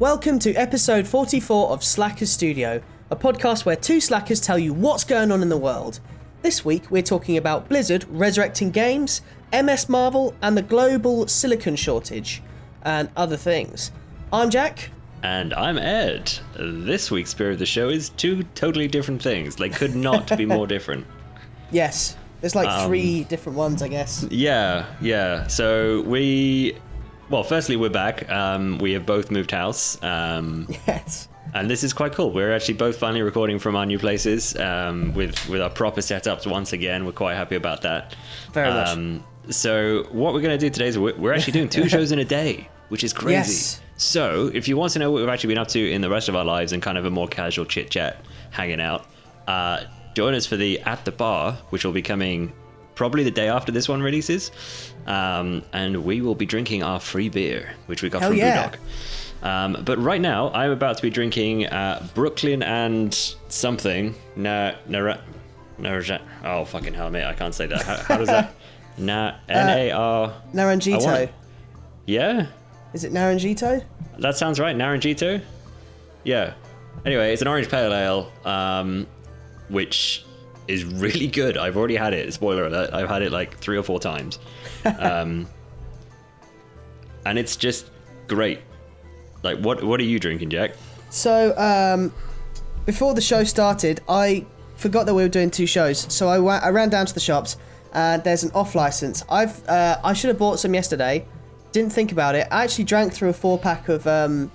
Welcome to episode 44 of Slackers Studio, a podcast where two slackers tell you what's going on in the world. This week we're talking about Blizzard resurrecting games, MS Marvel, and the global silicon shortage, and other things. I'm Jack. And I'm Ed. This week's Spirit of the Show is two totally different things. They could not be more different. Yes, there's like Um, three different ones, I guess. Yeah, yeah. So we. Well, firstly, we're back. Um, we have both moved house. Um, Yes. and this is quite cool. We're actually both finally recording from our new places um, with, with our proper setups once again. We're quite happy about that. Very much. Um, so, what we're going to do today is we're, we're actually doing two shows in a day, which is crazy. Yes. So, if you want to know what we've actually been up to in the rest of our lives and kind of a more casual chit chat, hanging out, uh, join us for the At the Bar, which will be coming probably the day after this one releases. Um, and we will be drinking our free beer, which we got Hell from yeah. Brewdog. Um, but right now, I'm about to be drinking uh, Brooklyn and something. Na, na, na, oh, fucking hell, mate. I can't say that. How, how does that? Na, N A R. I Naranjito. want- Yeah, Is it Naranjito? that sounds right. Naranjito? Yeah. Anyway, it's an orange pale ale, um, which is really good. I've already had it. Spoiler alert. I've had it like three or four times. Um, and it's just great. Like, what what are you drinking, Jack? So, um, before the show started, I forgot that we were doing two shows. So I, wa- I ran down to the shops, and there's an off license. I've uh, I should have bought some yesterday. Didn't think about it. I actually drank through a four pack of um,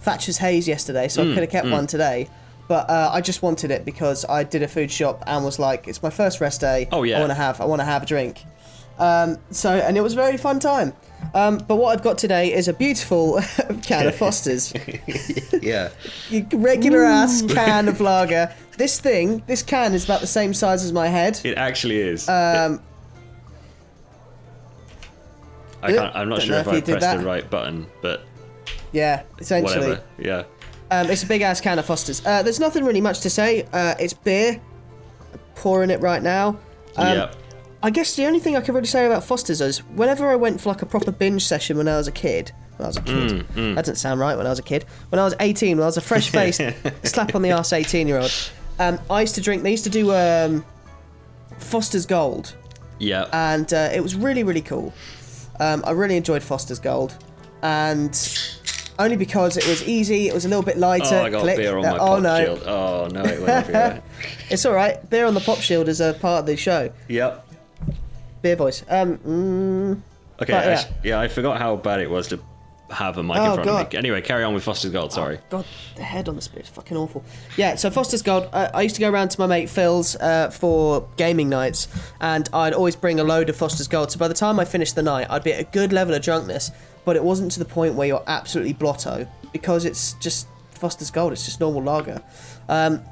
Thatcher's Haze yesterday, so I could have kept one today. But uh, I just wanted it because I did a food shop and was like, it's my first rest day. Oh, yeah. I want to have I want to have a drink. Um, so and it was a very fun time. Um, but what I've got today is a beautiful can of Foster's Yeah. regular ass can of lager. This thing, this can is about the same size as my head. It actually is. Um, I can't, I'm not don't sure if if I pressed the right button, but yeah, essentially. whatever. Yeah. Um, it's a big ass can of Foster's. Uh, there's nothing really much to say. Uh, it's beer. pouring it right now. Um, yep. I guess the only thing I can really say about Foster's is whenever I went for like a proper binge session when I was a kid, when I was a kid, Mm, that doesn't sound right when I was a kid, when I was 18, when I was a fresh faced, slap on the ass 18 year old, um, I used to drink, they used to do um, Foster's Gold, Yep. and uh, it was really, really cool. Um, I really enjoyed Foster's Gold, and only because it was easy, it was a little bit lighter. oh, I got click. beer on Uh, my oh pop no, shield. Oh no, it went everywhere. it's all right. Beer on the pop shield is a part of the show. yep. Beer voice. Um, mm, Okay. But, yeah. actually- yeah, I forgot how bad it was to have a mic Oh, in front God. of me. Anyway, carry on with Foster's Gold. Sorry. God, the head on the spit is fucking awful. Yeah, so Foster's Gold. Uh, I used to go around to my mate Phil's uh, for gaming nights, and I'd always bring a load of Foster's Gold. So by the time I finished the night, I'd be at a good level of drunkenness, but it wasn't to the point where you're absolutely blotto because it's just Foster's Gold. It's just normal lager. Um,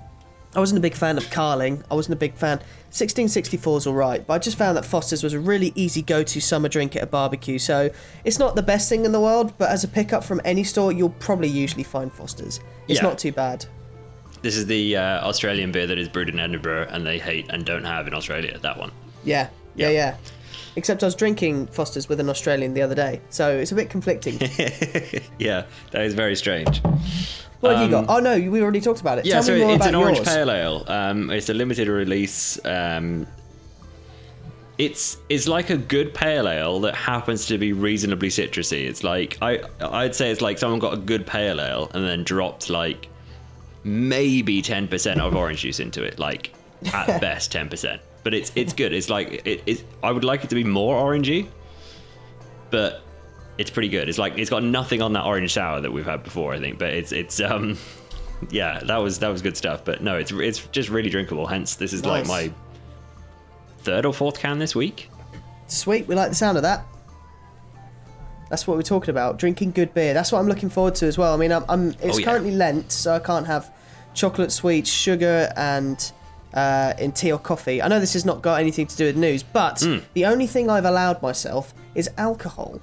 I wasn't a big fan of Carling. I wasn't a big fan. 1664 is alright, but I just found that Foster's was a really easy go to summer drink at a barbecue. So it's not the best thing in the world, but as a pickup from any store, you'll probably usually find Foster's. It's Yeah. not too bad. This is the uh, Australian beer that is brewed in Edinburgh, and they hate and don't have in Australia. That one. Yeah, yeah, Yeah. yeah. Except I was drinking Foster's with an Australian the other day, so it's a bit conflicting. Yeah, that is very strange. what have you got? Oh no, we already talked about it. Um, Yeah, Tell so me more it's about an orange yours. pale ale. Um, it's a limited release. Um, it's it's like a good pale ale that happens to be reasonably citrusy. It's like I I'd say it's like someone got a good pale ale and then dropped like maybe ten percent of orange juice into it, like at best ten percent. But it's it's good. It's like it, it. I would like it to be more orangey, but it's pretty good. It's like it's got nothing on that orange sour that we've had before, I think. But it's it's um yeah, that was that was good stuff. But no, it's it's just really drinkable. Hence, this is like my third or fourth can this week. Sweet, we like the sound of that. That's what we're talking about. Drinking good beer. That's what I'm looking forward to as well. I mean, I'm, I'm it's Oh, yeah. currently Lent, so I can't have chocolate sweets, sugar, and uh, in tea or coffee. I know this has not got anything to do with news, but Hmm. the only thing I've allowed myself is alcohol.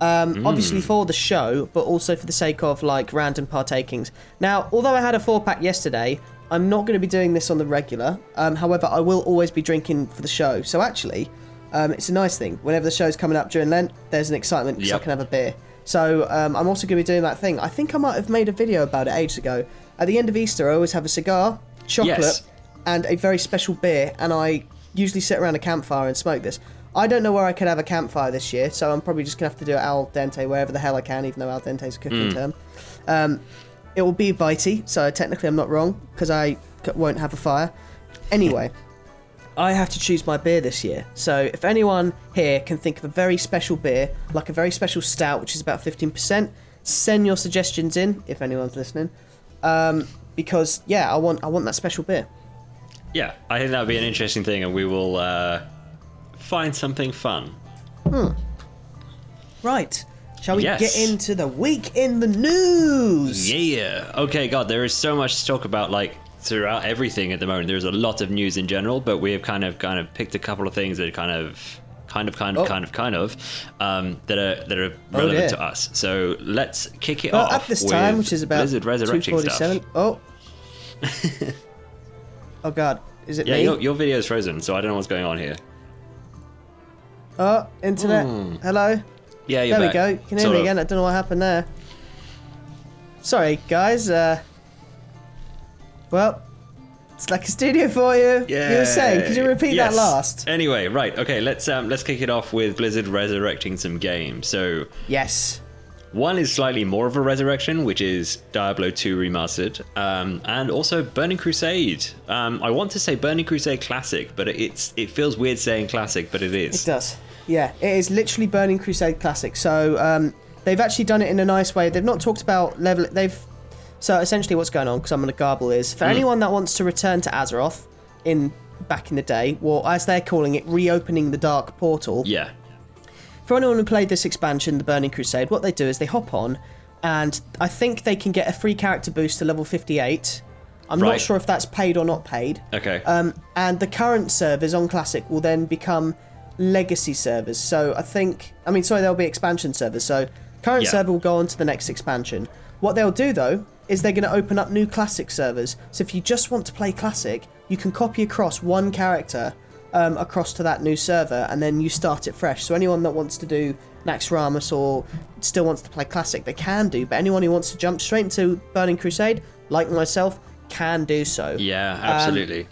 Um, Hmm. Obviously for the show, but also for the sake of like random partakings. Now, although I had a four pack yesterday, I'm not going to be doing this on the regular. Um, however, I will always be drinking for the show. So actually, um, it's a nice thing. Whenever the show's coming up during Lent, there's an excitement because I can have a beer. So um, I'm also going to be doing that thing. I think I might have made a video about it ages ago. At the end of Easter, I always have a cigar, chocolate, Yes. And a very special beer, and I usually sit around a campfire and smoke this. I don't know where I could have a campfire this year, so I'm probably just gonna have to do it al dente wherever the hell I can, even though al dente is a cooking term. Um, it will be bitey, so technically I'm not wrong because I c- won't have a fire. Anyway, I have to choose my beer this year. So if anyone here can think of a very special beer, like a very special stout, which is about 15%, send your suggestions in if anyone's listening. Um, because yeah, I want I want that special beer. Yeah, I think that would be an interesting thing, and we will uh, find something fun. Right. Shall we Yes. get into the week in the news? Yeah. Okay, God, there is so much to talk about, like throughout everything at the moment. There's a lot of news in general, but we have kind of kind of picked a couple of things that are kind of kind of kind of Oh. kind of kind of um, that are that are Oh, relevant dear. to us. So let's kick it Well, off at this time, which is about Blizzard resurrecting stuff. 247. Oh. oh god, is it Yeah, me? your, your video is frozen, so I don't know what's going on here. Oh, internet. Hello. Yeah, you're There we back. go. You can hear Sort me of. again. I don't know what happened there. Sorry, guys. Uh, well, it's like a studio for you. Yeah. You were saying, could you repeat Yes. that last? Anyway, right, okay, let's um, let's kick it off with Blizzard resurrecting some games. So Yes. One is slightly more of a resurrection, which is Diablo 2 remastered, um, and also Burning Crusade. Um, I want to say Burning Crusade Classic, but it's it feels weird saying classic, but it is. It does. Yeah, it is literally Burning Crusade Classic. So um, they've actually done it in a nice way. They've not talked about level. They've so essentially what's going on because I'm going to garble is for anyone that wants to return to Azeroth in back in the day, well as they're calling it, reopening the Dark Portal. Yeah. For anyone who played this expansion, the Burning Crusade, what they do is they hop on, and I think they can get a free character boost to level 58. I'm not sure if that's paid or not paid. Okay. Um, and the current servers on Classic will then become legacy servers. So I think, I mean, sorry, there'll be expansion servers. So current Yeah. server will go on to the next expansion. What they'll do though is they're going to open up new Classic servers. So if you just want to play Classic, you can copy across one character um, across to that new server, and then you start it fresh. So anyone that wants to do Naxxramas or still wants to play Classic, they can do. But anyone who wants to jump straight into Burning Crusade, like myself, can do so yeah, absolutely.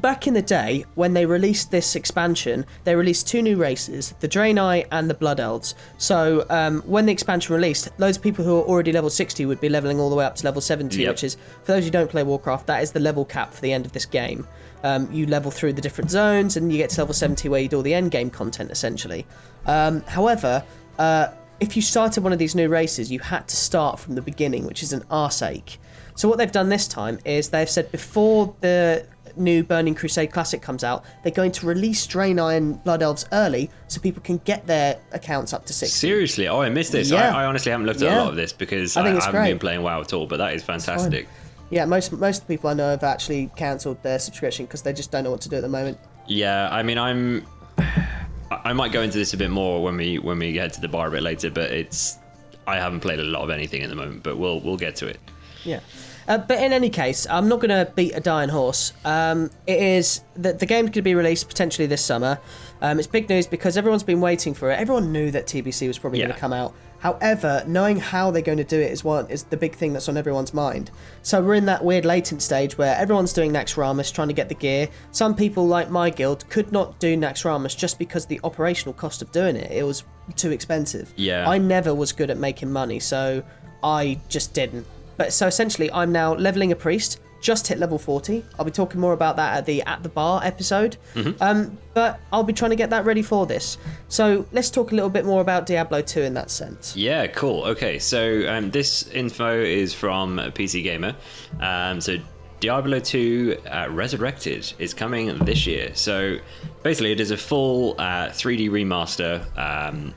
Back in the day when they released this expansion they released two new races the draenei and the blood elves. So um, when the expansion released loads of people who are already level 60 would be leveling all the way up to level 70 Yep. which is for those who don't play warcraft that is the level cap for the end of this game. Um, you level through the different zones and you get to level 70 where you do all the end game content essentially. Um, however uh, if you started one of these new races you had to start from the beginning which is an arse ache so what they've done this time is they've said before the new Burning Crusade Classic comes out, they're going to release Draenei and Blood Elves early so people can get their accounts up to 60. Seriously? Oh, I missed this. Yeah. I, I honestly haven't looked at Yeah. a lot of this because I I, haven't great. been playing WoW at all, but that is fantastic. Yeah, most most of the people I know have actually cancelled their subscription because they just don't know what to do at the moment. Yeah, I mean, I'm. I I might go into this a bit more when we when we get to the bar a bit later, but it's. I haven't played a lot of anything at the moment, but we'll we'll get to it. Yeah. Uh, but in any case, I'm not going to beat a dying horse. Um, it is that the game's going to be released potentially this summer. Um, it's big news because everyone's been waiting for it. Everyone knew that TBC was probably going to come out. However, knowing how they're going to do it is what is the big thing that's on everyone's mind. So we're in that weird latent stage where everyone's doing Naxxramas, trying to get the gear. Some people, like my guild, could not do Naxxramas just because the operational cost of doing it. It was too expensive. Yeah. I never was good at making money, so I just didn't. But so essentially, I'm now leveling a priest. Just hit level 40. I'll be talking more about that at the at the bar episode. Um, but I'll be trying to get that ready for this. So let's talk a little bit more about Diablo 2 in that sense. Yeah, cool. Okay, so um, this info is from PC Gamer. Um, so Diablo 2 uh, Resurrected is coming this year. So basically, it is a full uh, 3D remaster, um,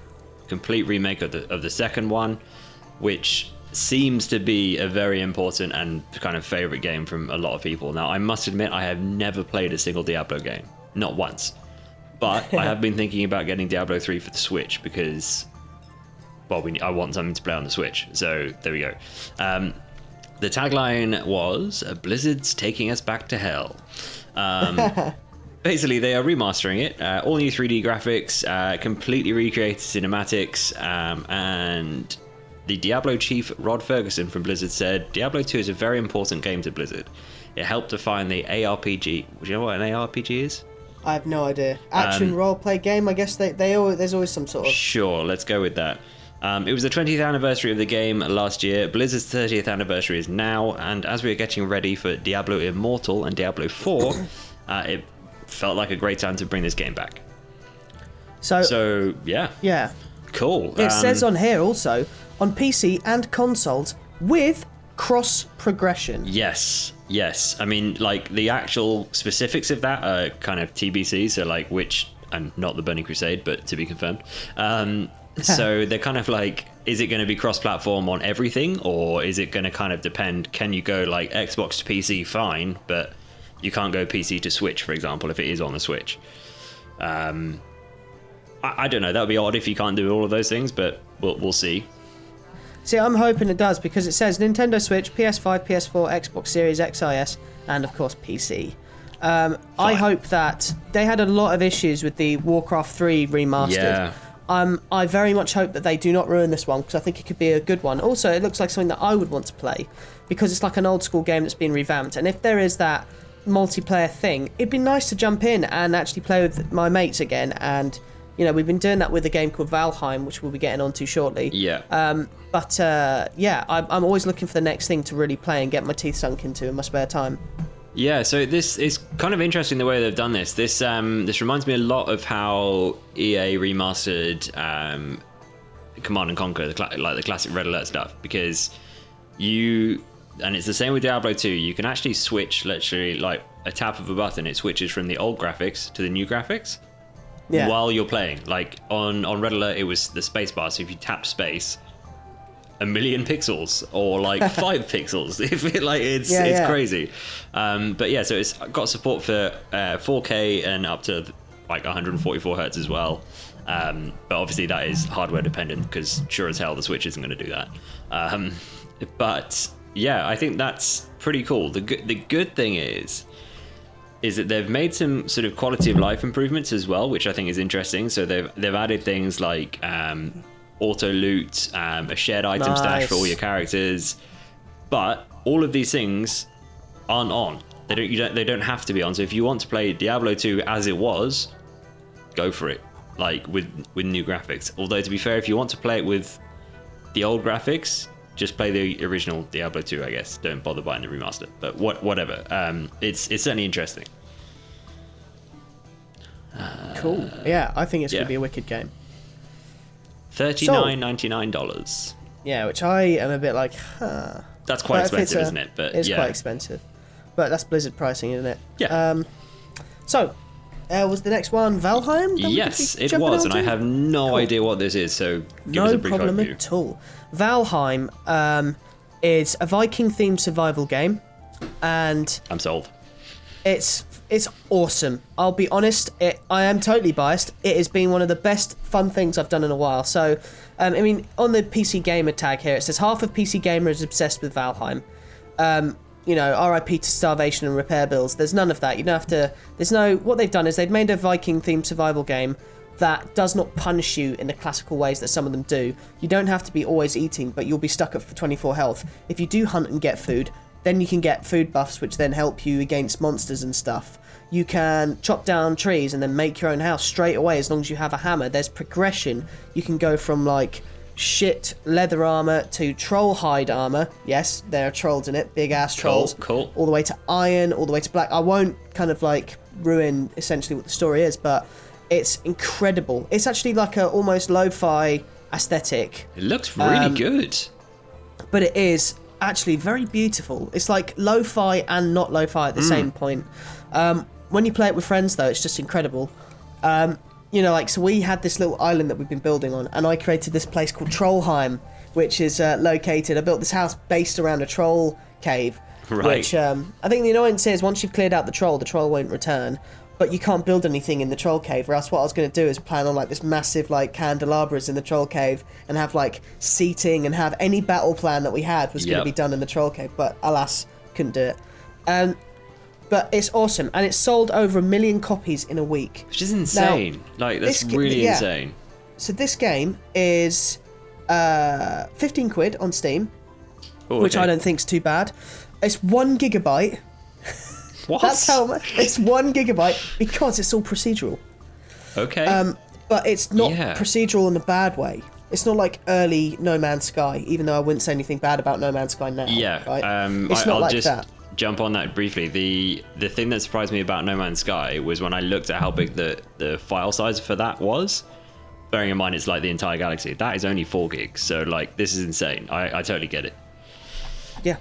complete remake of the of the second one, which seems to be a very important and kind of favorite game from a lot of people. Now, I must admit, I have never played a single Diablo game, not once. But I have been thinking about getting Diablo 3 for the Switch because well, we, I want something to play on the Switch. So there we go. Um, the tagline was "Blizzard's taking us back to hell." Um, basically, they are remastering it. Uh, all new 3D graphics, uh, completely recreated cinematics, um, and the Diablo chief Rod Ferguson from Blizzard said Diablo 2 is a very important game to Blizzard. It helped define the ARPG. Do you know what an ARPG is? I have no idea. Action Um, role play game. I guess they they always, there's always some sort of Sure, let's go with that. Um, it was the 20th anniversary of the game last year. Blizzard's 30th anniversary is now, and as we are getting ready for Diablo Immortal and Diablo 4, uh, it felt like a great time to bring this game back. so, So, yeah, yeah. cool. It Um, says on here also on PC and consoles with cross progression. Yes, yes. I mean, like the actual specifics of that are kind of TBC. So, like, which and not the Burning Crusade, but to be confirmed. Um, so they're kind of like, is it going to be cross-platform on everything, or is it going to kind of depend? Can you go like Xbox to PC? Fine, but you can't go PC to Switch, for example, if it is on the Switch. Um, I, I don't know. That would be odd if you can't do all of those things, but we'll, we'll see. See, I'm hoping it does because it says Nintendo Switch, PS5, PS4, Xbox Series XIS, and of course PC. Um, I hope that they had a lot of issues with the Warcraft 3 remastered. Yeah. Um, I very much hope that they do not ruin this one because I think it could be a good one. Also, it looks like something that I would want to play because it's like an old school game that's been revamped. And if there is that multiplayer thing, it'd be nice to jump in and actually play with my mates again. And you know, we've been doing that with a game called Valheim, which we'll be getting onto shortly. Yeah. Um, but uh, yeah, I'm, I'm always looking for the next thing to really play and get my teeth sunk into in my spare time. Yeah, so this is kind of interesting the way they've done this. This um, this reminds me a lot of how EA remastered um, Command and Conquer, the cla- like the classic Red Alert stuff, because you and it's the same with Diablo 2. You can actually switch literally like a tap of a button. It switches from the old graphics to the new graphics Yeah. while you're playing. Like on on Red Alert, it was the space bar. So if you tap space, a million pixels or like five pixels. If it like it's Yeah, it's yeah. crazy. Um, but yeah, so it's got support for uh, 4K and up to like 144 hertz as well. Um, but obviously that is hardware dependent because sure as hell the Switch isn't going to do that. Um, but yeah, I think that's pretty cool. The good the good thing is is that they've made some sort of quality of life improvements as well, which I think is interesting. So they've they've added things like um, auto loot, um, a shared item stash for all your characters, but all of these things aren't on. They don't, you don't they don't have to be on. So if you want to play Diablo 2 as it was, go for it. Like with with new graphics. Although to be fair, if you want to play it with the old graphics, just play the original Diablo 2, I guess. Don't bother buying the remaster. But what whatever. Um, it's it's certainly interesting. Cool. Yeah, I think it's yeah. going to be a wicked game. Thirty nine ninety nine dollars. Yeah, which I am a bit like, huh. That's quite But expensive, a- isn't it? But it's yeah, quite expensive. But that's Blizzard pricing, isn't it? Yeah. Um, so, uh, was the next one Valheim? that we could yes, it was, and I have no Cool. idea what this is. So give no us a brief problem overview. at all. Valheim um, is a Viking-themed survival game, and I'm sold. it's it's awesome. I'll be honest, it, I am totally biased. It has been one of the best fun things I've done in a while. So, um, I mean, on the PC Gamer tag here, it says half of PC Gamer is obsessed with Valheim. Um, you know, RIP to starvation and repair bills. There's none of that. You don't have to. There's no. What they've done is they've made a Viking themed survival game that does not punish you in the classical ways that some of them do. You don't have to be always eating, but you'll be stuck at 24 health. If you do hunt and get food, then you can get food buffs, which then help you against monsters and stuff. You can chop down trees and then make your own house straight away as long as you have a hammer. There's progression. You can go from like shit leather armor to troll hide armor. Yes, there are trolls in it, big ass trolls. cool. All the way to iron, all the way to black. I won't kind of like ruin essentially what the story is, but it's incredible. It's actually like a almost lo-fi aesthetic It looks really Um, good. but it is actually very beautiful. It's like lo-fi and not lo-fi at the same point. Um, when you play it with friends, though, it's just incredible. Um, you know, like so we had this little island that we've been building on, and I created this place called Trollheim, which is uh, located. I built this house based around a troll cave, Right. which um, I think the annoyance is once you've cleared out the troll, the troll won't return. But you can't build anything in the troll cave, or else what I was going to do is plan on like this massive like candelabras in the troll cave and have like seating and have any battle plan that we had was going Yep. to be done in the troll cave. But alas, couldn't do it. Um, but it's awesome, and it's sold over a million copies in a week. Which is insane. like that's really yeah. insane. So this game is uh, 15 quid on Steam, Oh, which. I don't think's too bad. It's one gigabyte. What? That's how much. It's one gigabyte because it's all procedural. Okay. Um, but it's not Yeah. procedural in a bad way. It's not like early No Man's Sky, even though I wouldn't say anything bad about No Man's Sky now. yeah. right? Um, it's I, not I'll like just that. Jump on that briefly. The the thing that surprised me about No Man's Sky was when I looked at how big the the file size for that was. Bearing in mind it's like the entire galaxy. That is only four gigs. So like this is insane. I, I totally get it. Yeah.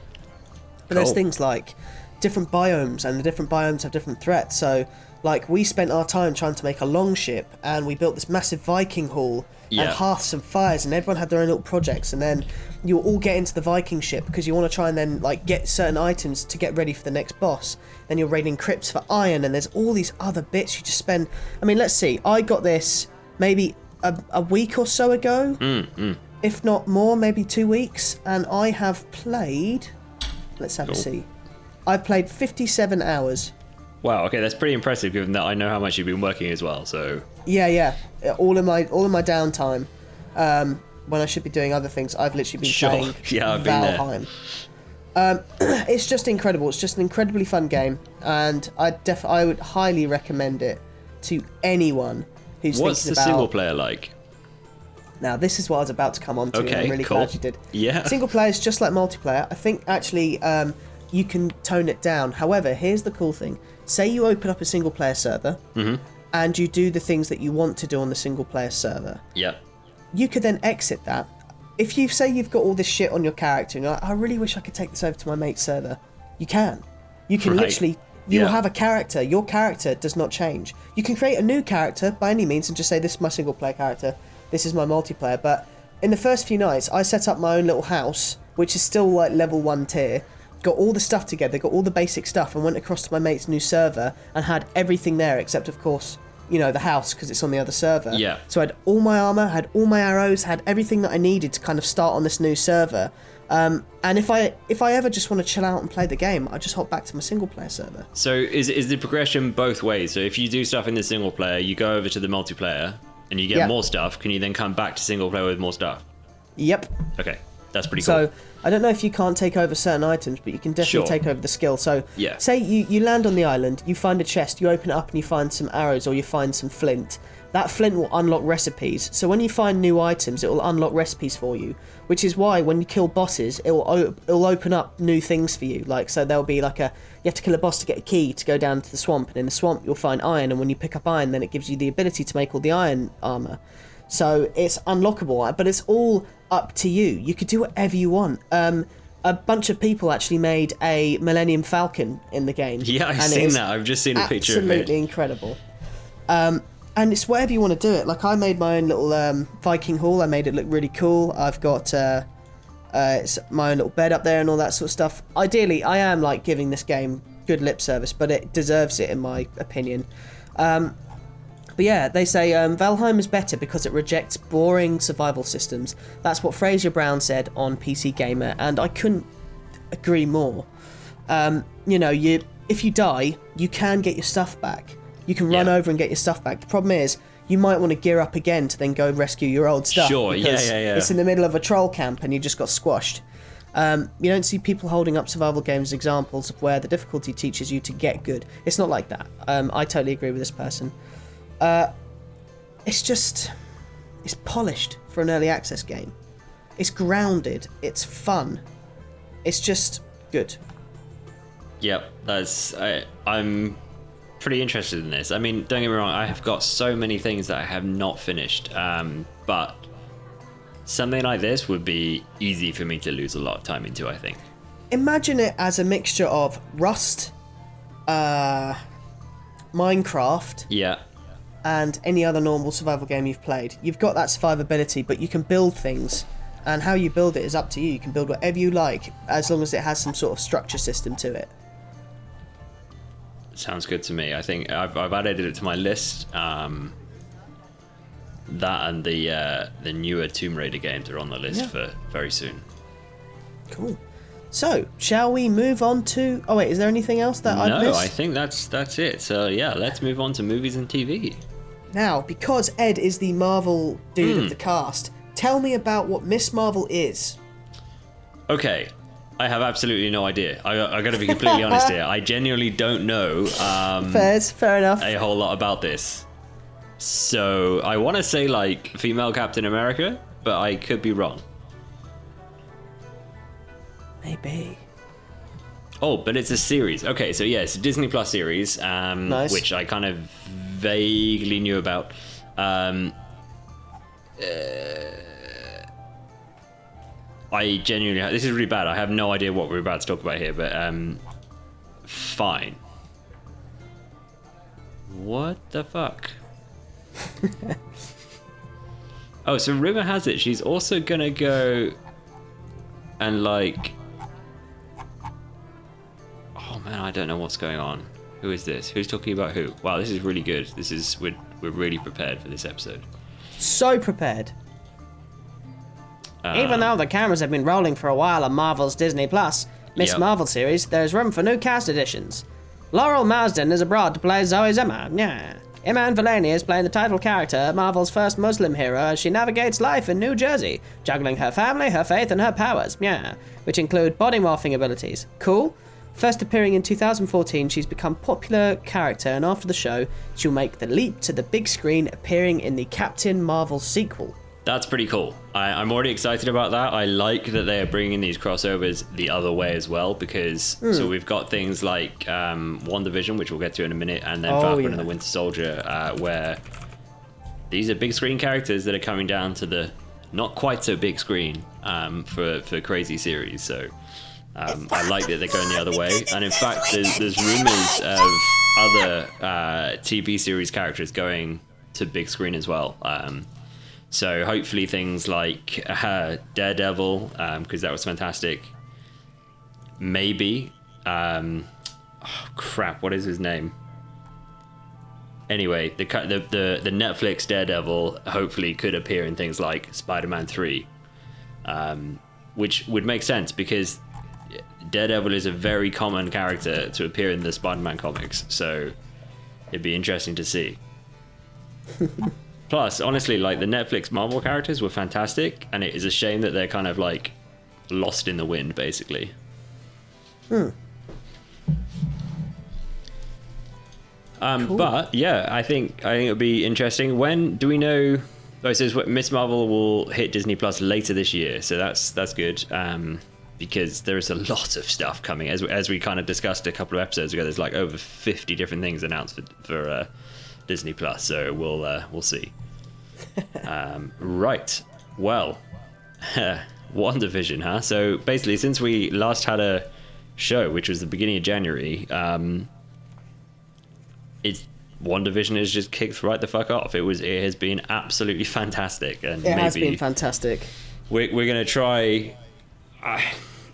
But there's things like different biomes, and the different biomes have different threats. So, like, we spent our time trying to make a long ship, and we built this massive Viking hall Yeah. and hearths and fires, and everyone had their own little projects. And then you all get into the Viking ship because you want to try and then like get certain items to get ready for the next boss. Then you're raiding crypts for iron, and there's all these other bits you just spend. I mean, let's see. I got this maybe a, a week or so ago, Mm, if not more, maybe two weeks, and I have played. Let's have a see. I've played 57 hours. Wow. Okay, that's pretty impressive given that I know how much you've been working as well. So Yeah, yeah. All of my all of my downtime, um, when I should be doing other things, I've literally been Sure. playing Yeah, I've been there. Valheim. Um, it's just incredible. It's just an incredibly fun game, and I def I would highly recommend it to anyone who's what's thinking the single player like? Now, this is what I was about to come on to, Okay, I'm really cool. glad you did. Yeah. Single player is just like multiplayer. I think actually um, you can tone it down. However, here's the cool thing. Say you open up a single player server Mm-hmm. and you do the things that you want to do on the single player server. Yep. You could then exit that. If you say you've got all this shit on your character and you're like, I really wish I could take this over to my mate's server, you can. You can Right. literally you will Yeah. have a character. Your character does not change. You can create a new character by any means and just say, This is my single player character, this is my multiplayer. But in the first few nights, I set up my own little house, which is still like level one tier, got all the stuff together, got all the basic stuff, and went across to my mate's new server and had everything there except, of course, you know, the house because it's on the other server. Yeah. So I had all my armor, had all my arrows, had everything that I needed to kind of start on this new server. Um, and if I if I ever just want to chill out and play the game, I just hop back to my single player server. So is is the progression both ways? So if you do stuff in the single player, you go over to the multiplayer and you get Yeah. more stuff. Can you then come back to single player with more stuff? Yep. Okay, that's pretty cool. So I don't know if you can't take over certain items, but you can definitely Sure. take over the skill. So Yeah. say you, you land on the island, you find a chest, you open it up and you find some arrows or you find some flint. That flint will unlock recipes. So when you find new items, it will unlock recipes for you. Which is why when you kill bosses, it will o- it'll open up new things for you. Like so, there'll be like a you have to kill a boss to get a key to go down to the swamp, and in the swamp you'll find iron. And when you pick up iron, then it gives you the ability to make all the iron armor. So it's unlockable, but it's all up to you. You could do whatever you want. Um, a bunch of people actually made a Millennium Falcon in the game. yeah, I've seen that. I've just seen a picture of Absolutely incredible. Um, and it's whatever you want to do it. Like I made my own little um, Viking hall. I made it look really cool. I've got uh, uh, it's my own little bed up there and all that sort of stuff. Ideally, I am like giving this game good lip service, but it deserves it in my opinion. Um, but yeah, they say um, Valheim is better because it rejects boring survival systems. That's what Fraser Brown said on PC Gamer, and I couldn't agree more. Um, you know, you if you die, you can get your stuff back. You can run Yeah. over and get your stuff back. The problem is, you might want to gear up again to then go rescue your old stuff. Sure, yeah, yeah, yeah. It's in the middle of a troll camp and you just got squashed. Um, you don't see people holding up survival games as examples of where the difficulty teaches you to get good. It's not like that. Um, I totally agree with this person. Uh, it's just, it's polished for an early access game. It's grounded. It's fun. It's just good. Yep, that's I, I'm pretty interested in this. I mean, don't get me wrong, I have got so many things that I have not finished, um, but something like this would be easy for me to lose a lot of time into. I think. Imagine it as a mixture of Rust, uh, Minecraft, Yeah, and any other normal survival game you've played. You've got that survivability, but you can build things, and how you build it is up to you. You can build whatever you like, as long as it has some sort of structure system to it. sounds good to me. I think I've, I've added it to my list. Um, that and the uh, the newer Tomb Raider games are on the list Yeah. for very soon. Cool. So, shall we move on to? Oh wait, is there anything else that I've no, missed? I think that's that's it. So yeah, let's move on to movies and TV. Now, because Ed is the Marvel dude Hmm. of the cast, tell me about what Miss Marvel is. Okay, I have absolutely no idea. I, I got to be completely honest here. I genuinely don't know um, Fairs, fair enough. a whole lot about this. So I want to say like female Captain America, but I could be wrong. Maybe. Oh, but it's a series. Okay, so a Disney Plus series, um, Nice. which I kind of vaguely knew about. Um, uh, I genuinely, this is really bad. I have no idea what we're about to talk about here, but um, fine. What the fuck? oh, so rumor has it she's also gonna go and like Oh man, I don't know what's going on. Who is this? Who's talking about who? Wow, this is really good. This is we're we're really prepared for this episode. So prepared. Um, Even though the cameras have been rolling for a while on Marvel's Disney Plus Miss Yep. Marvel series, there's room for new cast additions. Laurel Marsden is abroad to play Zoe Zimmer. Yeah. Iman Vellani is playing the title character, Marvel's first Muslim hero, as she navigates life in New Jersey, juggling her family, her faith, and her powers. Yeah. Which include body morphing abilities. Cool. First appearing in 2014, she's become popular character, and after the show, she'll make the leap to the big screen, appearing in the Captain Marvel sequel. That's pretty cool. I, I'm already excited about that. I like that they are bringing these crossovers the other way as well because Hmm. so we've got things like um, WandaVision, which we'll get to in a minute, and then Oh, Falcon yeah. and the Winter Soldier, uh, where these are big screen characters that are coming down to the not quite so big screen um, for for crazy series. So um, I like that they're going the other way. And in fact, there's, there's rumors of other uh, TV series characters going to big screen as well. Um, so hopefully things like uh, Daredevil, because that was fantastic. Maybe, um, oh, crap, what is his name? Anyway, the, the the the Netflix Daredevil hopefully could appear in things like Spider-Man Three, um, which would make sense because Daredevil is a very common character to appear in the Spider-Man comics. So it'd be interesting to see. Plus, honestly, like the Netflix Marvel characters were fantastic, and it is a shame that they're kind of like lost in the wind, basically. Um, But yeah, I think I think it would be interesting. When do we know? Oh, it says Miss Marvel will hit Disney Plus later this year, so that's that's good. Um, because there is a lot of stuff coming, as as we kind of discussed a couple of episodes ago. There's like over fifty different things announced for for uh, Disney Plus, so we'll uh, we'll see. um, right. Well, WandaVision, huh? So basically, since we last had a show, which was the beginning of January, um, it's WandaVision has just kicked right the fuck off. It was it has been absolutely fantastic, and It maybe has been fantastic. we're, we're gonna try. I,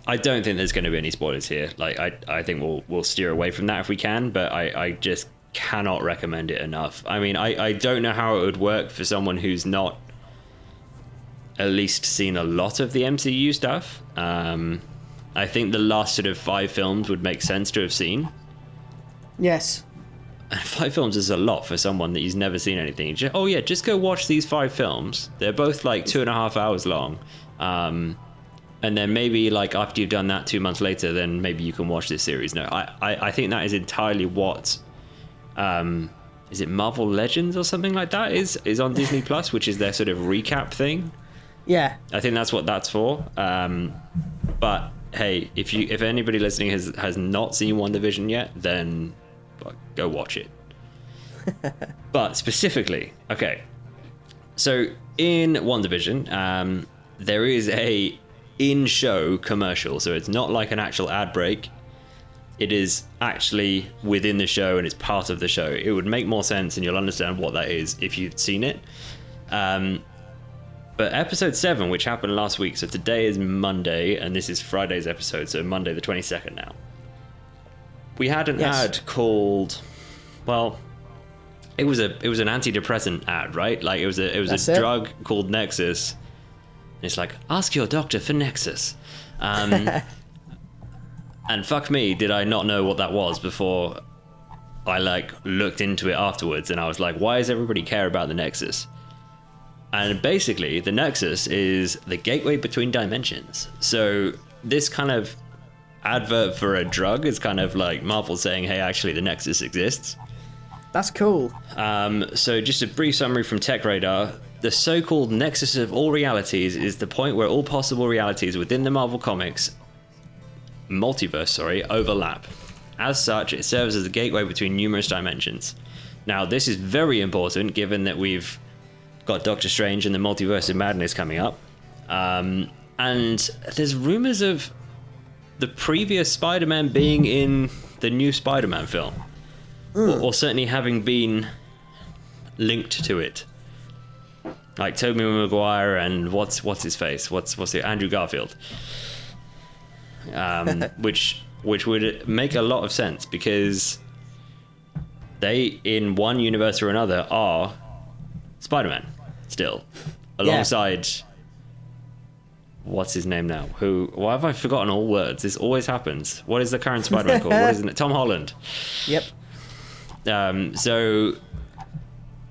I don't think there's going to be any spoilers here. Like I, I think we'll we'll steer away from that if we can. But I, I just cannot recommend it enough. I mean, I, I don't know how it would work for someone who's not at least seen a lot of the MCU stuff. Um, I think the last sort of five films would make sense to have seen. Yes. And five films is a lot for someone that he's never seen anything. Oh yeah, just go watch these five films. They're both like two and a half hours long. Um, and then maybe like after you've done that two months later, then maybe you can watch this series. No, I, I, I think that is entirely what um, is it Marvel Legends or something like that is is on Disney Plus, which is their sort of recap thing. Yeah. I think that's what that's for. Um, but hey, if you if anybody listening has has not seen WandaVision yet, then go watch it. but specifically, okay. So in WandaVision, um, there is a in-show commercial, so it's not like an actual ad break. It is actually within the show and it's part of the show. It would make more sense, and you'll understand what that is if you've seen it. Um, but episode 7, which happened last week, so today is Monday, and this is Friday's episode, so Monday the 22nd now. We had an Yes. ad called, well, it was a it was an antidepressant ad, right? Like it was a it was That's a it. drug called Nexus. It's like ask your doctor for Nexus. Um, and fuck me, did I not know what that was before I like looked into it afterwards, and I was like, why does everybody care about the Nexus? And basically, the Nexus is the gateway between dimensions. So this kind of advert for a drug is kind of like Marvel saying, "Hey, actually, the Nexus exists." That's cool. Um, so, just a brief summary from Tech Radar. The so called nexus of all realities is the point where all possible realities within the Marvel Comics multiverse, sorry, overlap. As such, it serves as a gateway between numerous dimensions. Now, this is very important given that we've got Doctor Strange and the Multiverse of Madness coming up. Um, and there's rumors of the previous Spider Man being in the new Spider Man film, or, or certainly having been linked to it. Like Tobey Maguire and what's what's his face? What's what's it? Andrew Garfield. Um, which which would make a lot of sense because they in one universe or another are Spider-Man still alongside what's his name now? Who? Why have I forgotten all words? This always happens. What is the current Spider-Man called? What is it? Tom Holland. Yep. Um, so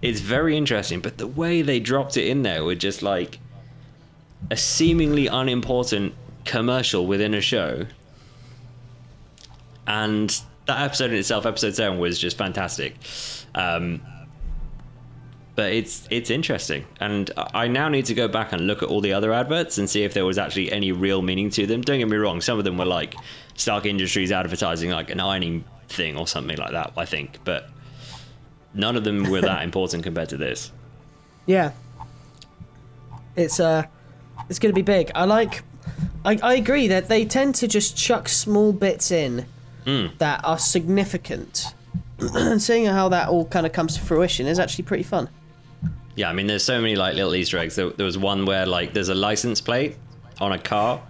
it's very interesting, but the way they dropped it in there with just like a seemingly unimportant commercial within a show, and that episode in itself, episode seven, was just fantastic. Um, but it's it's interesting, and I now need to go back and look at all the other adverts and see if there was actually any real meaning to them. Don't get me wrong; some of them were like Stark Industries advertising like an ironing thing or something like that. I think, but none of them were that important compared to this. Yeah. It's uh it's gonna be big. I like I, I agree that they tend to just chuck small bits in that are significant. and seeing how that all kind of comes to fruition is actually pretty fun. Yeah, I mean, there's so many like little Easter eggs. There, there was one where like there's a license plate on a car,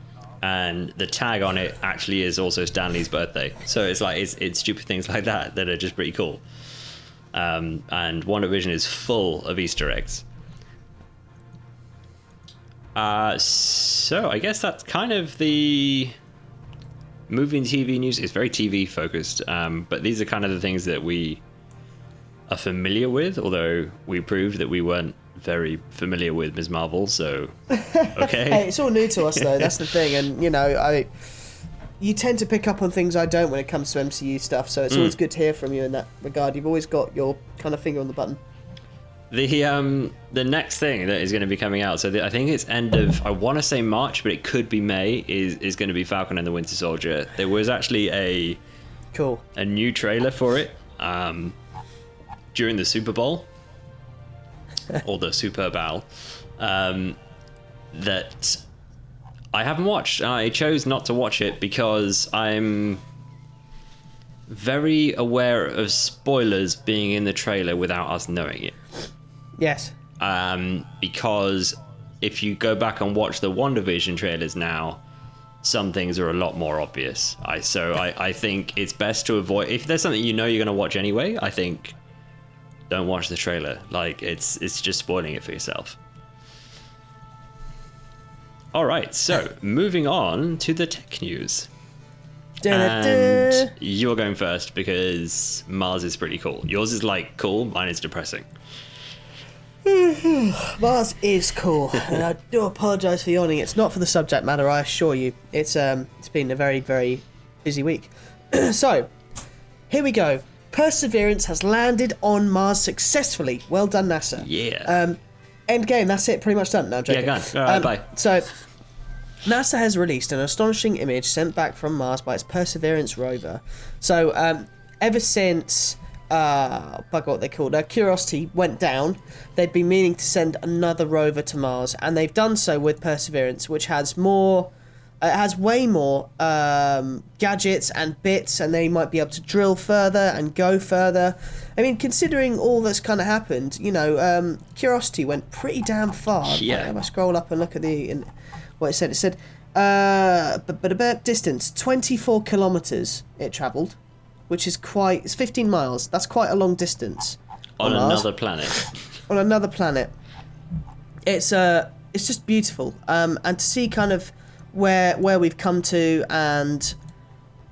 and the tag on it actually is also Stan Lee's birthday. So it's like it's it's stupid things like that that are just pretty cool. Um, and WandaVision is full of Easter eggs. Uh, so I guess that's kind of the movie and TV news. It's very TV focused, um, but these are kind of the things that we are familiar with. Although we proved that we weren't very familiar with Ms. Marvel, so okay. Hey, it's all new to us though. That's the thing, and you know, I you tend to pick up on things I don't when it comes to MCU stuff. So it's always good to hear from you in that regard. You've always got your kind of finger on the button. The um the next thing that is going to be coming out, so the, I think it's end of I want to say March, but it could be May. Is is going to be Falcon and the Winter Soldier. There was actually a Cool. a new trailer for it um, during the Super Bowl or the Super Bowl um, that I haven't watched. I chose not to watch it because I'm very aware of spoilers being in the trailer without us knowing it Yes. um, because if you go back and watch the WandaVision trailers now, some things are a lot more obvious. I so I, I think it's best to avoid if there's something you know you're gonna watch anyway. I think don't watch the trailer. Like it's it's just spoiling it for yourself. All right, so moving on to the tech news. And you're going first because Mars is pretty cool. Yours is like cool, mine is depressing. Mars is cool, and I do apologise for yawning. It's not for the subject matter, I assure you. It's um, it's been a very, very busy week. so, here we go. Perseverance has landed on Mars successfully. Well done, NASA. Yeah. Um, end game. That's it. Pretty much done. No, I'm joking. Yeah, go on. All right, bye. So, NASA has released an astonishing image sent back from Mars by its Perseverance rover. So, um, ever since uh, bugger what they called uh, Curiosity went down, they'd been meaning to send another rover to Mars, and they've done so with Perseverance, which has more. uh, It has way more um, gadgets and bits, and they might be able to drill further and go further. I mean, considering all that's kind of happened, you know, um, Curiosity went pretty damn far. Yeah. If I scroll up and look at the in, what it said, it said uh, but, but distance 24 kilometers it travelled, which is quite. It's 15 miles. That's quite a long distance on Mars another planet. on another planet. It's uh, it's just beautiful. Um, and to see kind of where where we've come to and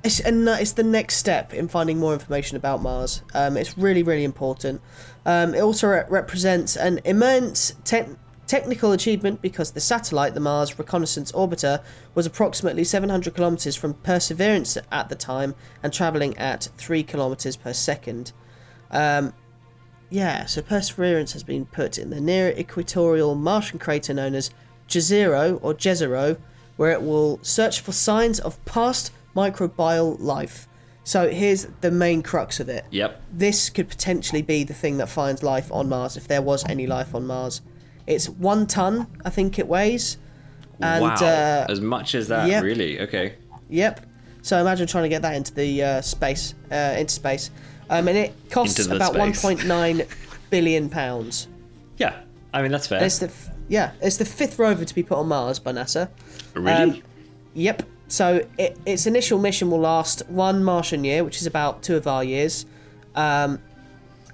it's and it's the next step in finding more information about Mars. Um, it's really really important. Um, it also re- represents an immense te- technical achievement because the satellite, the Mars Reconnaissance Orbiter, was approximately 700 kilometers from Perseverance at the time and traveling at three kilometers per second. Um, yeah, so Perseverance has been put in the near equatorial Martian crater known as Jezero or Jezero, where it will search for signs of past microbial life. So here's the main crux of it. Yep. This could potentially be the thing that finds life on Mars, if there was any life on Mars. It's one ton, I think it weighs. And, wow. uh, as much as that, yep. really? Okay. Yep. So imagine trying to get that into the uh, space, uh, into space, um, and it costs about space. 1.9 billion pounds. Yeah. I mean, that's fair. It's the f- yeah, it's the fifth rover to be put on Mars by NASA. really? um, Yep. So it, its initial mission will last one Martian year, which is about two of our years. Um,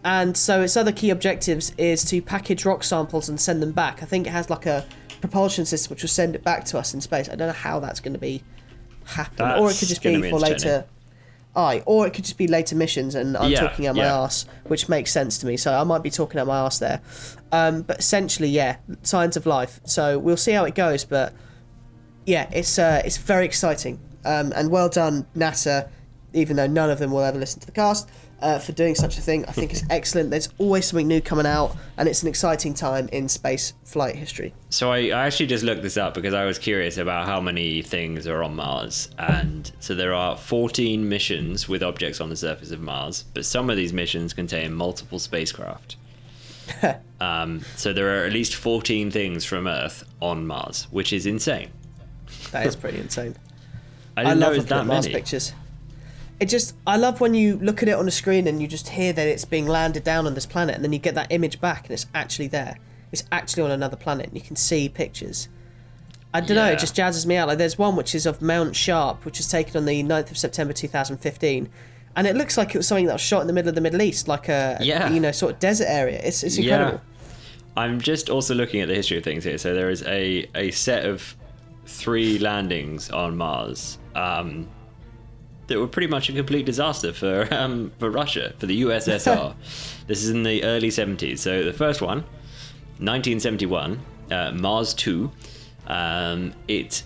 and so its other key objectives is to package rock samples and send them back. I think it has like a propulsion system which will send it back to us in space. I don't know how that's going to be happen, or it could just be be for later. Aye, or it could just be later missions, and I'm Yeah, talking out my yeah. arse, which makes sense to me. So I might be talking out my ass there. Um, but essentially, yeah, signs of life. So we'll see how it goes, but yeah, it's uh, it's very exciting. Um, and well done, NASA, even though none of them will ever listen to the cast, uh, for doing such a thing. I think it's excellent. There's always something new coming out, and it's an exciting time in space flight history. So I, I actually just looked this up because I was curious about how many things are on Mars, and so there are 14 missions with objects on the surface of Mars, but some of these missions contain multiple spacecraft. um, so there are at least 14 things from Earth on Mars, which is insane. That is pretty insane. I I didn't know love it was looking that at Mars pictures. It just, I love when you look at it on a screen and you just hear that it's being landed down on this planet, and then you get that image back and it's actually there. It's actually on another planet, and you can see pictures. I don't know, it just jazzes me out. Like, there's one which is of Mount Sharp, which was taken on the 9th of September 2015, and it looks like it was something that was shot in the middle of the Middle East, like a, Yeah. you know, sort of desert area. It's, it's incredible. I'm just also looking at the history of things here. So there is a, a set of three landings on Mars um, that were pretty much a complete disaster for um, for Russia, for the USSR. this is in the early 70s. So the first one, 1971, uh, Mars 2, um, it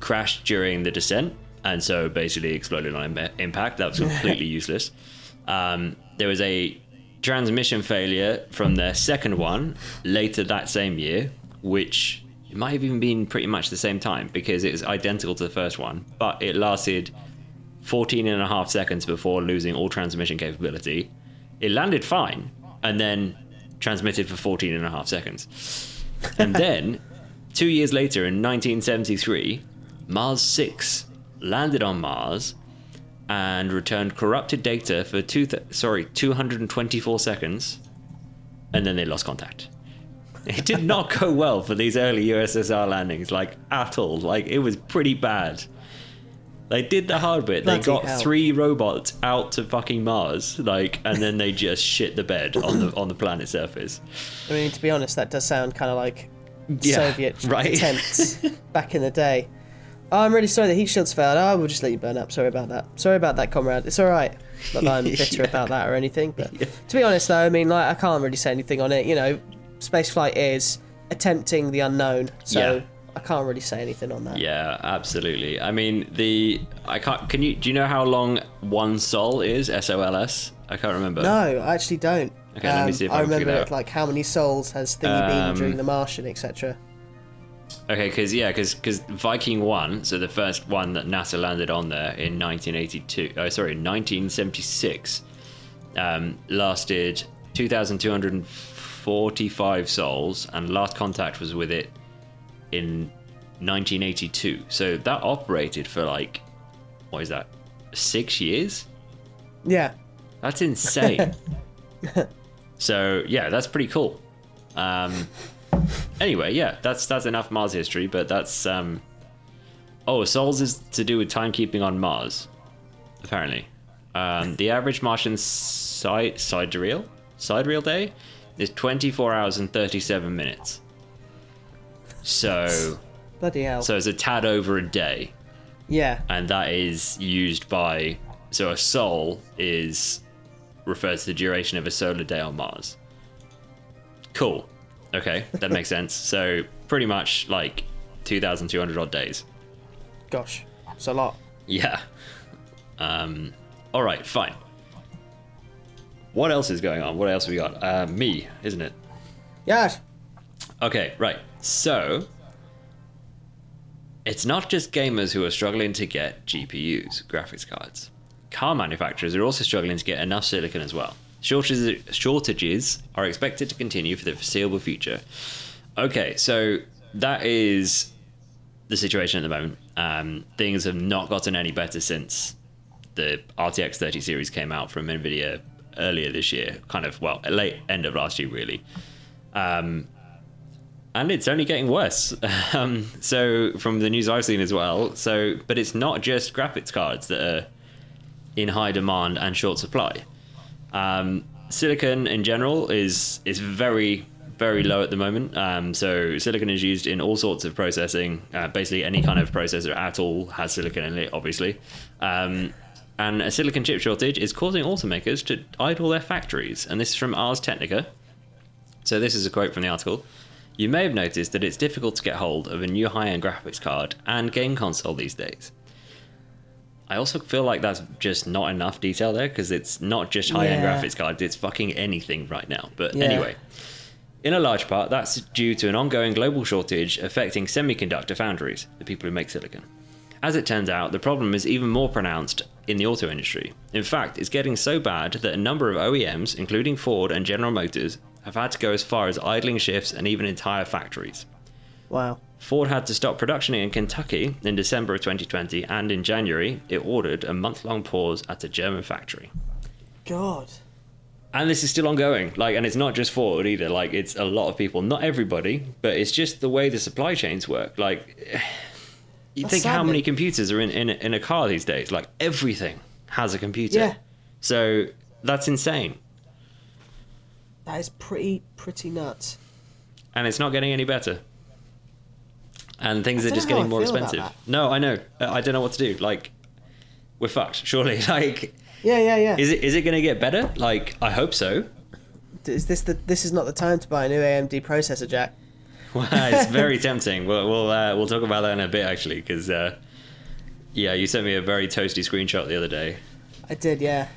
crashed during the descent and so basically exploded on im- impact. That was completely useless. Um, there was a transmission failure from their second one later that same year, which it might have even been pretty much the same time because it was identical to the first one, but it lasted 14 and a half seconds before losing all transmission capability. It landed fine and then transmitted for 14 and a half seconds. And then, two years later in 1973, Mars 6 landed on Mars and returned corrupted data for two th- sorry 224 seconds, and then they lost contact. It did not go well for these early USSR landings, like at all. Like it was pretty bad. They did the hard bit. They got hell. three robots out to fucking Mars, like, and then they just shit the bed on the on the planet's surface. I mean, to be honest, that does sound kind of like Yeah, Soviet right. attempts back in the day. Oh, I'm really sorry the heat shields failed. Oh, we'll just let you burn up. Sorry about that. Sorry about that, comrade. It's all right. Not that I'm bitter Yeah. about that or anything, but to be honest, though, I mean, like, I can't really say anything on it. You know, spaceflight is attempting the unknown, so Yeah. I can't really say anything on that. Yeah, absolutely. I mean, the I can't. Can you? Do you know how long one sol is? S O L S. I can't remember. No, I actually don't. Okay, let me see if I I remember it like how many sols has Thingy been Um, during the Martian, etc. Okay, because yeah, because Viking one, so the first one that NASA landed on there in 1982. Oh, sorry, 1976, um, lasted 2,245 sols, and last contact was with it in 1982. So that operated for like, what is that? Six years. Yeah, That's insane. so yeah, that's pretty cool. Um, anyway, yeah, that's that's enough Mars history, but that's um, oh, Sols is to do with timekeeping on Mars, apparently. Um, the average Martian side sidereal sidereal day is 24 hours and 37 minutes. So bloody hell. so it's a tad over a day. Yeah. and that is used by so a sol is refers to the duration of a solar day on Mars. Cool. Okay, that makes sense. So pretty much like 2,200 odd days. Gosh, it's a lot. Yeah. Um. All right. Fine. What else is going on? What else have we got? Uh, me, isn't it? Yes. Okay, right. So, it's not just gamers who are struggling to get GPUs, graphics cards. Car manufacturers are also struggling to get enough silicon as well. Shortages, shortages are expected to continue for the foreseeable future. Okay, so that is the situation at the moment. Um, things have not gotten any better since the RTX 30 series came out from NVIDIA earlier this year, kind of, well, late end of last year, really. Um, and it's only getting worse. Um, so from the news I've seen as well. So, but it's not just graphics cards that are in high demand and short supply. Um, silicon in general is is very very low at the moment. Um, so silicon is used in all sorts of processing. Uh, basically, any kind of processor at all has silicon in it, obviously. Um, and a silicon chip shortage is causing automakers to idle their factories. And this is from Ars Technica. So this is a quote from the article. You may have noticed that it's difficult to get hold of a new high-end graphics card and game console these days. I also feel like that's just not enough detail there because it's not just high-end Yeah. graphics cards; it's fucking anything right now. But Yeah. anyway, in a large part, that's due to an ongoing global shortage affecting semiconductor foundries, the people who make silicon. As it turns out, the problem is even more pronounced in the auto industry. In fact, it's getting so bad that a number of OEMs, including Ford and General Motors, have had to go as far as idling shifts and even entire factories. Wow. Ford had to stop production in Kentucky in December of 2020, and in January, it ordered a month long pause at a German factory. God. And this is still ongoing. Like, and it's not just Ford either. Like, it's a lot of people. Not everybody, but it's just the way the supply chains work. Like, you That's think how many computers are in, in, in a car these days? Like, everything has a computer. Yeah. So that's insane. That is pretty pretty nuts. And it's not getting any better. And things are just getting more expensive. No, I know. Uh, I don't know what to do. Like, we're fucked. Surely, like, Yeah, yeah, yeah. is it is it going to get better? Like, I hope so. Is this the this is not the time to buy a new AMD processor, Jack? Well, it's very tempting. We'll we'll, uh, we'll talk about that in a bit actually, because uh, yeah, you sent me a very toasty screenshot the other day. I did, yeah.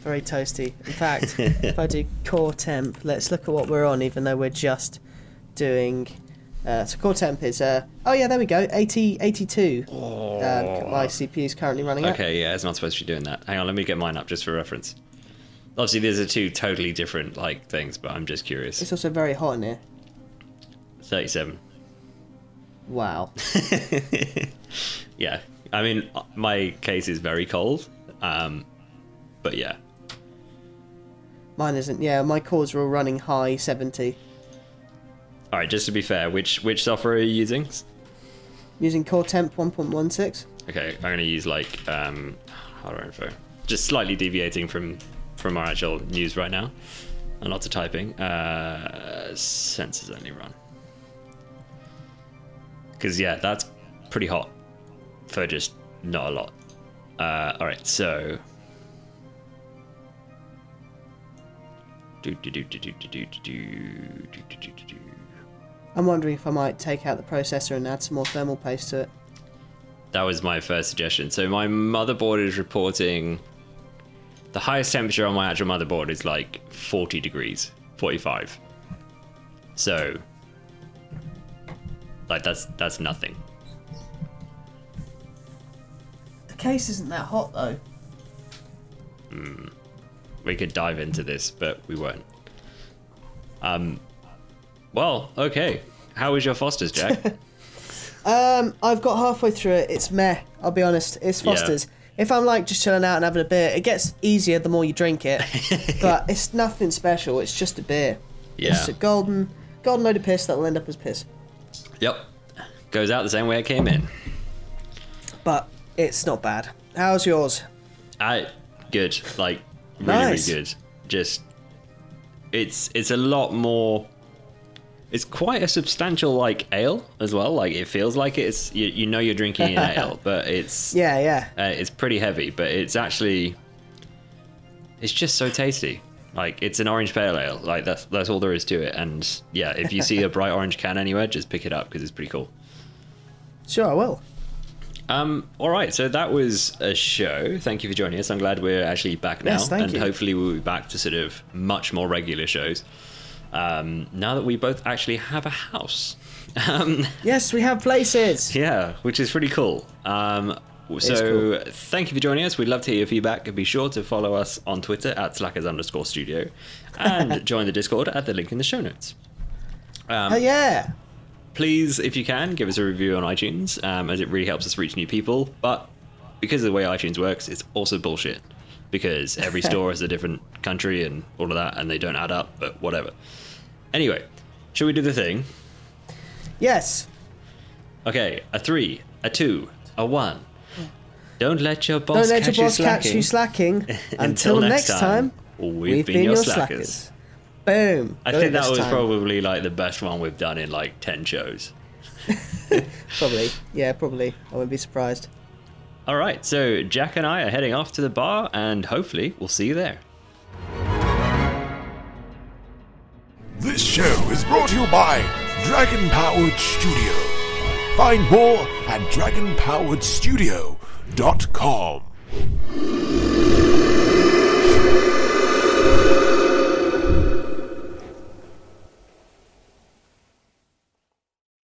Very toasty. In fact, if I do core temp, let's look at what we're on, even though we're just doing. Uh, so core temp is uh oh yeah there we go 80 82 um, my CPU is currently running at. Okay, yeah, it's not supposed to be doing that. Hang on, let me get mine up just for reference. Obviously, these are two totally different like things, but I'm just curious. It's also very hot in here. Thirty-seven. Wow. yeah, I mean, my case is very cold, um, but yeah, Mine isn't. Yeah, my cores are all running high 70. All right, just to be fair, which which software are you using? Using core temp 1.16. Okay, I'm gonna use like um, hardware info, just slightly deviating from from our actual news right now, and lots of typing. Uh, sensors only run because, yeah, that's pretty hot for just not a lot. Uh, all right, so. I'm wondering if I might take out the processor and add some more thermal paste to it. That was my first suggestion. So my motherboard is reporting the highest temperature on my actual motherboard is like 40 degrees, 45. So like that's that's nothing. The case isn't that hot though. We could dive into this, but we won't. Um well, okay. How is your Foster's, Jack? Um, I've got halfway through it. It's meh. I'll be honest. It's Yeah. Foster's. If I'm like just chilling out and having a beer, it gets easier the more you drink it. but it's nothing special. It's just a beer. Yeah. It's a golden, golden load of piss that'll end up as piss. Yep. Goes out the same way it came in. But it's not bad. How's yours? I good, like really, Nice. really good. Just it's it's a lot more it's quite a substantial like ale as well. Like it feels like it's you, you know you're drinking an ale, but it's Yeah, yeah. uh, it's pretty heavy. But it's actually it's just so tasty. Like it's an orange pale ale. Like that's that's all there is to it. And yeah, if you see a bright orange can anywhere, just pick it up because it's pretty cool. Sure, I will. Um, all right, so that was a show. Thank you for joining us. I'm glad we're actually back now, Yes, thank and you. hopefully we'll be back to sort of much more regular shows. Um, now that we both actually have a house, um, Yes, we have places. yeah, which is pretty cool. Um, so cool. thank you for joining us. We'd love to hear your feedback. Be sure to follow us on Twitter at slackers underscore studio, and join the Discord at the link in the show notes. Um, Oh yeah. please, if you can, give us a review on iTunes, um, as it really helps us reach new people. But because of the way iTunes works, it's also bullshit because every store is a different country and all of that, and they don't add up. But whatever. Anyway, shall we do the thing? Yes. Okay, a three, a two, a one. Don't let your boss Don't let catch your boss you catch slacking. you slacking. Until Until next next time, time, we've been your slackers. Boom. I Got think that was time. probably like the best one we've done in like ten shows. Probably. Yeah, probably. I wouldn't be surprised. All right, so Jack and I are heading off to the bar, and hopefully we'll see you there. This show is brought to you by Dragon Powered Studio. Find more at dot com.